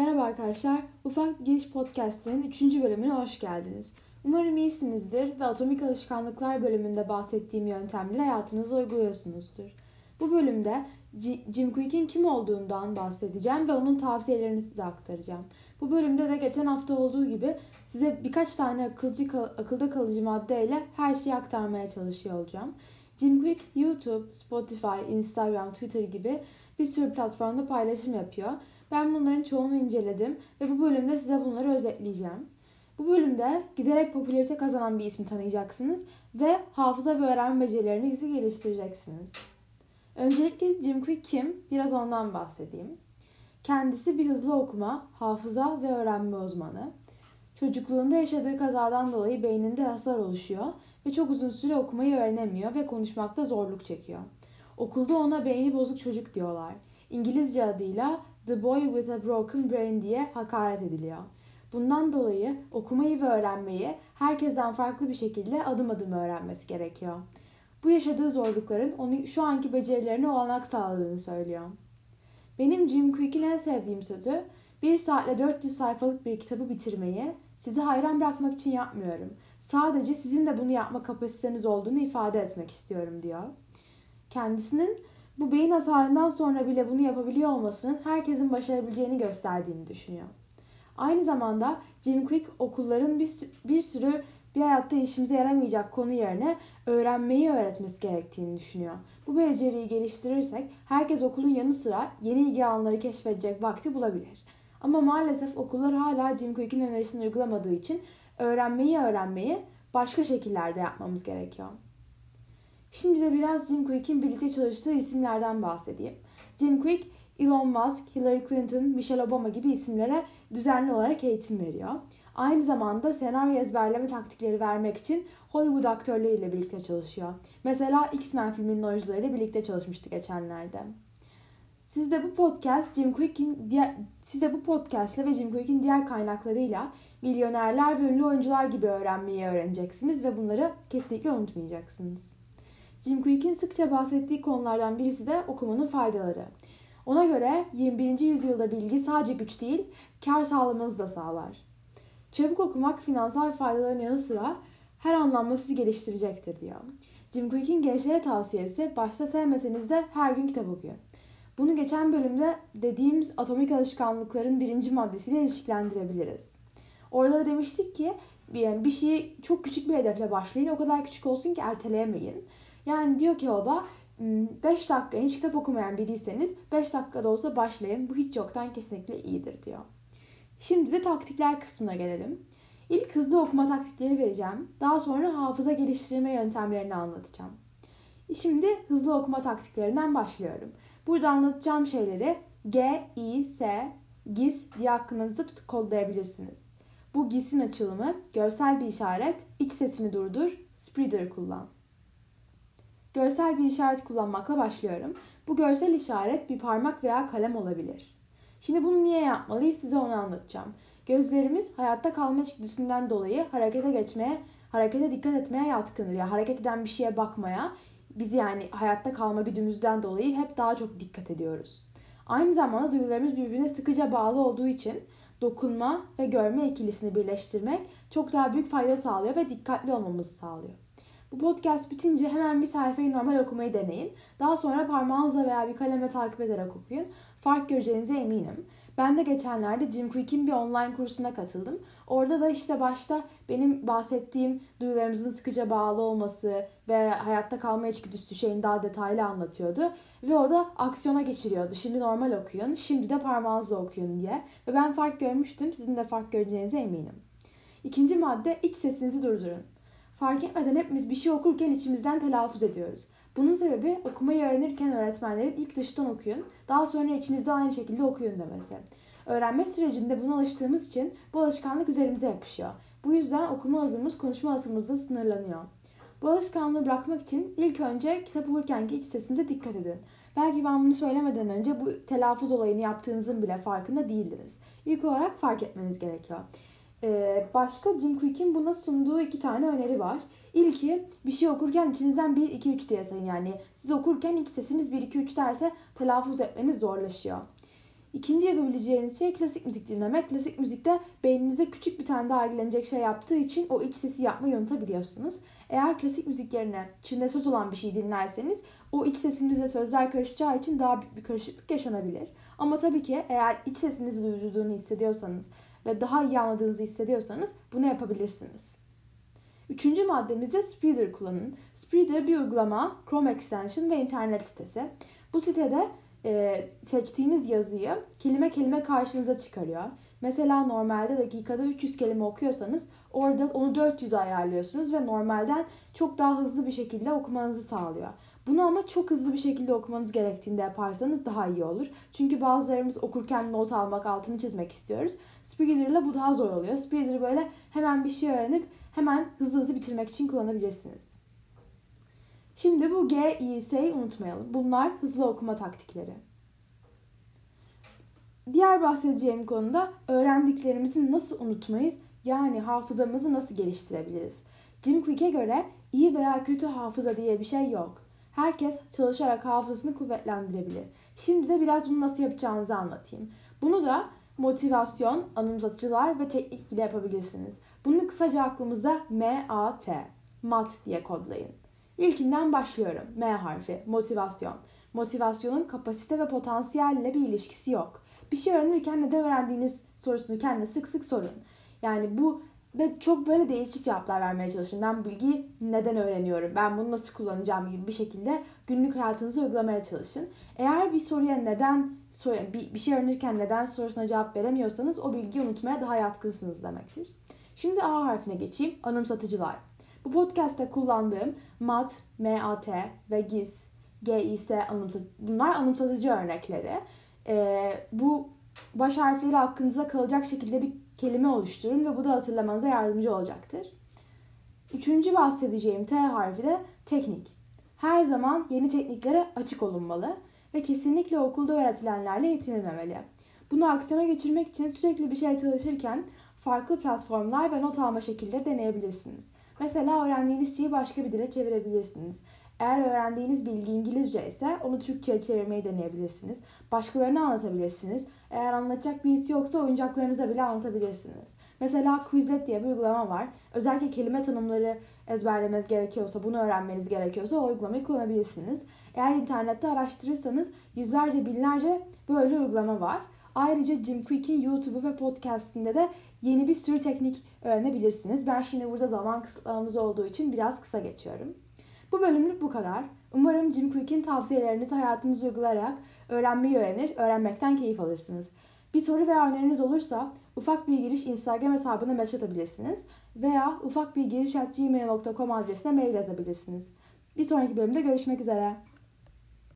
Merhaba arkadaşlar, Ufak Giriş Podcast'inin 3. bölümüne hoş geldiniz. Umarım iyisinizdir ve Atomik Alışkanlıklar bölümünde bahsettiğim yöntemle hayatınıza uyguluyorsunuzdur. Bu bölümde G- Jim Quick'in kim olduğundan bahsedeceğim ve onun tavsiyelerini size aktaracağım. Bu bölümde de geçen hafta olduğu gibi size birkaç tane akılcı akılda kalıcı maddeyle her şeyi aktarmaya çalışıyor olacağım. Jim Quick YouTube, Spotify, Instagram, Twitter gibi bir sürü platformda paylaşım yapıyor. Ben bunların çoğunu inceledim ve bu bölümde size bunları özetleyeceğim. Bu bölümde giderek popülarite kazanan bir ismi tanıyacaksınız ve hafıza ve öğrenme becerilerinizi geliştireceksiniz. Öncelikle Jim Quick kim? Biraz ondan bahsedeyim. Kendisi bir hızlı okuma, hafıza ve öğrenme uzmanı. Çocukluğunda yaşadığı kazadan dolayı beyninde hasar oluşuyor ve çok uzun süre okumayı öğrenemiyor ve konuşmakta zorluk çekiyor. Okulda ona beyni bozuk çocuk diyorlar. İngilizce adıyla The Boy with a Broken Brain diye hakaret ediliyor. Bundan dolayı okumayı ve öğrenmeyi herkesten farklı bir şekilde adım adım öğrenmesi gerekiyor. Bu yaşadığı zorlukların onu şu anki becerilerine olanak sağladığını söylüyor. Benim Jim Quick'in en sevdiğim sözü, bir saatle 400 sayfalık bir kitabı bitirmeyi sizi hayran bırakmak için yapmıyorum. Sadece sizin de bunu yapma kapasiteniz olduğunu ifade etmek istiyorum diyor. Kendisinin bu beyin hasarından sonra bile bunu yapabiliyor olmasının herkesin başarabileceğini gösterdiğini düşünüyor. Aynı zamanda Jim Quick okulların bir, bir sürü bir hayatta işimize yaramayacak konu yerine öğrenmeyi öğretmesi gerektiğini düşünüyor. Bu beceriyi geliştirirsek herkes okulun yanı sıra yeni ilgi alanları keşfedecek vakti bulabilir. Ama maalesef okullar hala Jim Quick'in önerisini uygulamadığı için öğrenmeyi öğrenmeyi başka şekillerde yapmamız gerekiyor. Şimdi de biraz Jim Quick'in birlikte çalıştığı isimlerden bahsedeyim. Jim Quick, Elon Musk, Hillary Clinton, Michelle Obama gibi isimlere düzenli olarak eğitim veriyor. Aynı zamanda senaryo ezberleme taktikleri vermek için Hollywood aktörleriyle birlikte çalışıyor. Mesela X-Men filminin oyuncularıyla birlikte çalışmıştı geçenlerde. Siz de bu podcast Jim Quick'in diğer siz de bu podcast'le ve Jim Quick'in diğer kaynaklarıyla milyonerler ve ünlü oyuncular gibi öğrenmeyi öğreneceksiniz ve bunları kesinlikle unutmayacaksınız. Jim Quick'in sıkça bahsettiği konulardan birisi de okumanın faydaları. Ona göre 21. yüzyılda bilgi sadece güç değil, kar sağlamanızı da sağlar. Çabuk okumak finansal faydaların yanı sıra her anlamda sizi geliştirecektir diyor. Jim Quick'in gençlere tavsiyesi başta sevmeseniz de her gün kitap okuyun. Bunu geçen bölümde dediğimiz atomik alışkanlıkların birinci maddesiyle ilişkilendirebiliriz. Orada da demiştik ki bir şeyi çok küçük bir hedefle başlayın. O kadar küçük olsun ki erteleyemeyin. Yani diyor ki o da 5 dakika hiç kitap okumayan biriyseniz 5 dakikada olsa başlayın. Bu hiç yoktan kesinlikle iyidir diyor. Şimdi de taktikler kısmına gelelim. İlk hızlı okuma taktikleri vereceğim. Daha sonra hafıza geliştirme yöntemlerini anlatacağım. Şimdi hızlı okuma taktiklerinden başlıyorum. Burada anlatacağım şeyleri G, I, S, GIS diye aklınızda tutup kodlayabilirsiniz. Bu GIS'in açılımı görsel bir işaret, iç sesini durdur, spreader kullan. Görsel bir işaret kullanmakla başlıyorum. Bu görsel işaret bir parmak veya kalem olabilir. Şimdi bunu niye yapmalıyız size onu anlatacağım. Gözlerimiz hayatta kalma içgüdüsünden dolayı harekete geçmeye, harekete dikkat etmeye yatkındır. Yani hareket eden bir şeye bakmaya, biz yani hayatta kalma güdümüzden dolayı hep daha çok dikkat ediyoruz. Aynı zamanda duygularımız birbirine sıkıca bağlı olduğu için dokunma ve görme ikilisini birleştirmek çok daha büyük fayda sağlıyor ve dikkatli olmamızı sağlıyor. Bu podcast bitince hemen bir sayfayı normal okumayı deneyin. Daha sonra parmağınızla veya bir kaleme takip ederek okuyun. Fark göreceğinize eminim. Ben de geçenlerde Jim Quick'in bir online kursuna katıldım. Orada da işte başta benim bahsettiğim duygularımızın sıkıca bağlı olması ve hayatta kalma içgüdüsü şeyin daha detaylı anlatıyordu. Ve o da aksiyona geçiriyordu. Şimdi normal okuyun, şimdi de parmağınızla okuyun diye. Ve ben fark görmüştüm. Sizin de fark göreceğinize eminim. İkinci madde iç sesinizi durdurun. Fark etmeden hepimiz bir şey okurken içimizden telaffuz ediyoruz. Bunun sebebi okumayı öğrenirken öğretmenlerin ilk dıştan okuyun, daha sonra içinizde aynı şekilde okuyun demesi. Öğrenme sürecinde buna alıştığımız için bu alışkanlık üzerimize yapışıyor. Bu yüzden okuma hızımız konuşma hızımızla sınırlanıyor. Bu alışkanlığı bırakmak için ilk önce kitap okurkenki iç sesinize dikkat edin. Belki ben bunu söylemeden önce bu telaffuz olayını yaptığınızın bile farkında değildiniz. İlk olarak fark etmeniz gerekiyor. Ee, başka Jim Quick'in buna sunduğu iki tane öneri var. İlki bir şey okurken içinizden 1, 2, 3 diye sayın. Yani siz okurken iç sesiniz 1, 2, 3 derse telaffuz etmeniz zorlaşıyor. İkinci yapabileceğiniz şey klasik müzik dinlemek. Klasik müzikte beyninize küçük bir tane daha ilgilenecek şey yaptığı için o iç sesi yapmayı unutabiliyorsunuz. Eğer klasik müzik yerine içinde söz olan bir şey dinlerseniz o iç sesinizle sözler karışacağı için daha büyük bir karışıklık yaşanabilir. Ama tabii ki eğer iç sesinizi duyurduğunu hissediyorsanız ve daha iyi anladığınızı hissediyorsanız bunu yapabilirsiniz. Üçüncü maddemizde Spreader kullanın. Spreader bir uygulama, Chrome extension ve internet sitesi. Bu sitede e, seçtiğiniz yazıyı kelime kelime karşınıza çıkarıyor. Mesela normalde dakikada 300 kelime okuyorsanız orada onu 400 ayarlıyorsunuz ve normalden çok daha hızlı bir şekilde okumanızı sağlıyor. Bunu ama çok hızlı bir şekilde okumanız gerektiğinde yaparsanız daha iyi olur. Çünkü bazılarımız okurken not almak, altını çizmek istiyoruz. Spreader bu daha zor oluyor. Spreader'ı böyle hemen bir şey öğrenip hemen hızlı hızlı bitirmek için kullanabilirsiniz. Şimdi bu G, I, S'yi unutmayalım. Bunlar hızlı okuma taktikleri. Diğer bahsedeceğim konuda öğrendiklerimizi nasıl unutmayız yani hafızamızı nasıl geliştirebiliriz? Jim Quick'e göre iyi veya kötü hafıza diye bir şey yok. Herkes çalışarak hafızasını kuvvetlendirebilir. Şimdi de biraz bunu nasıl yapacağınızı anlatayım. Bunu da motivasyon, anımsatıcılar ve teknik ile yapabilirsiniz. Bunu kısaca aklımıza M-A-T, MAT diye kodlayın. İlkinden başlıyorum. M harfi, motivasyon. Motivasyonun kapasite ve potansiyelle bir ilişkisi yok. Bir şey öğrenirken neden öğrendiğiniz sorusunu kendine sık sık sorun. Yani bu ve çok böyle değişik cevaplar vermeye çalışın. Ben bilgiyi neden öğreniyorum? Ben bunu nasıl kullanacağım gibi bir şekilde günlük hayatınızı uygulamaya çalışın. Eğer bir soruya neden bir, bir şey öğrenirken neden sorusuna cevap veremiyorsanız o bilgiyi unutmaya daha yatkınsınız demektir. Şimdi A harfine geçeyim. Anımsatıcılar. Bu podcast'te kullandığım MAT, MAT ve GIS, GIS anımsatıcı, bunlar anımsatıcı örnekleri. Ee, bu baş harfleri aklınıza kalacak şekilde bir kelime oluşturun ve bu da hatırlamanıza yardımcı olacaktır. Üçüncü bahsedeceğim T harfi de teknik. Her zaman yeni tekniklere açık olunmalı ve kesinlikle okulda öğretilenlerle yetinilmemeli. Bunu aksiyona geçirmek için sürekli bir şey çalışırken farklı platformlar ve not alma şekilleri deneyebilirsiniz. Mesela öğrendiğiniz şeyi başka bir dile çevirebilirsiniz. Eğer öğrendiğiniz bilgi İngilizce ise onu Türkçe'ye çevirmeyi deneyebilirsiniz. Başkalarına anlatabilirsiniz. Eğer anlatacak birisi yoksa oyuncaklarınıza bile anlatabilirsiniz. Mesela Quizlet diye bir uygulama var. Özellikle kelime tanımları ezberlemeniz gerekiyorsa, bunu öğrenmeniz gerekiyorsa o uygulamayı kullanabilirsiniz. Eğer internette araştırırsanız yüzlerce binlerce böyle uygulama var. Ayrıca Jim Quick'in YouTube'u ve podcastinde de yeni bir sürü teknik öğrenebilirsiniz. Ben şimdi burada zaman kısıtlamamız olduğu için biraz kısa geçiyorum. Bu bölümlük bu kadar. Umarım Jim Quick'in tavsiyelerinizi hayatınıza uygulayarak öğrenmeyi öğrenir, öğrenmekten keyif alırsınız. Bir soru veya öneriniz olursa ufak bir giriş Instagram hesabına mesaj atabilirsiniz veya ufak bir giriş at gmail.com adresine mail yazabilirsiniz. Bir sonraki bölümde görüşmek üzere.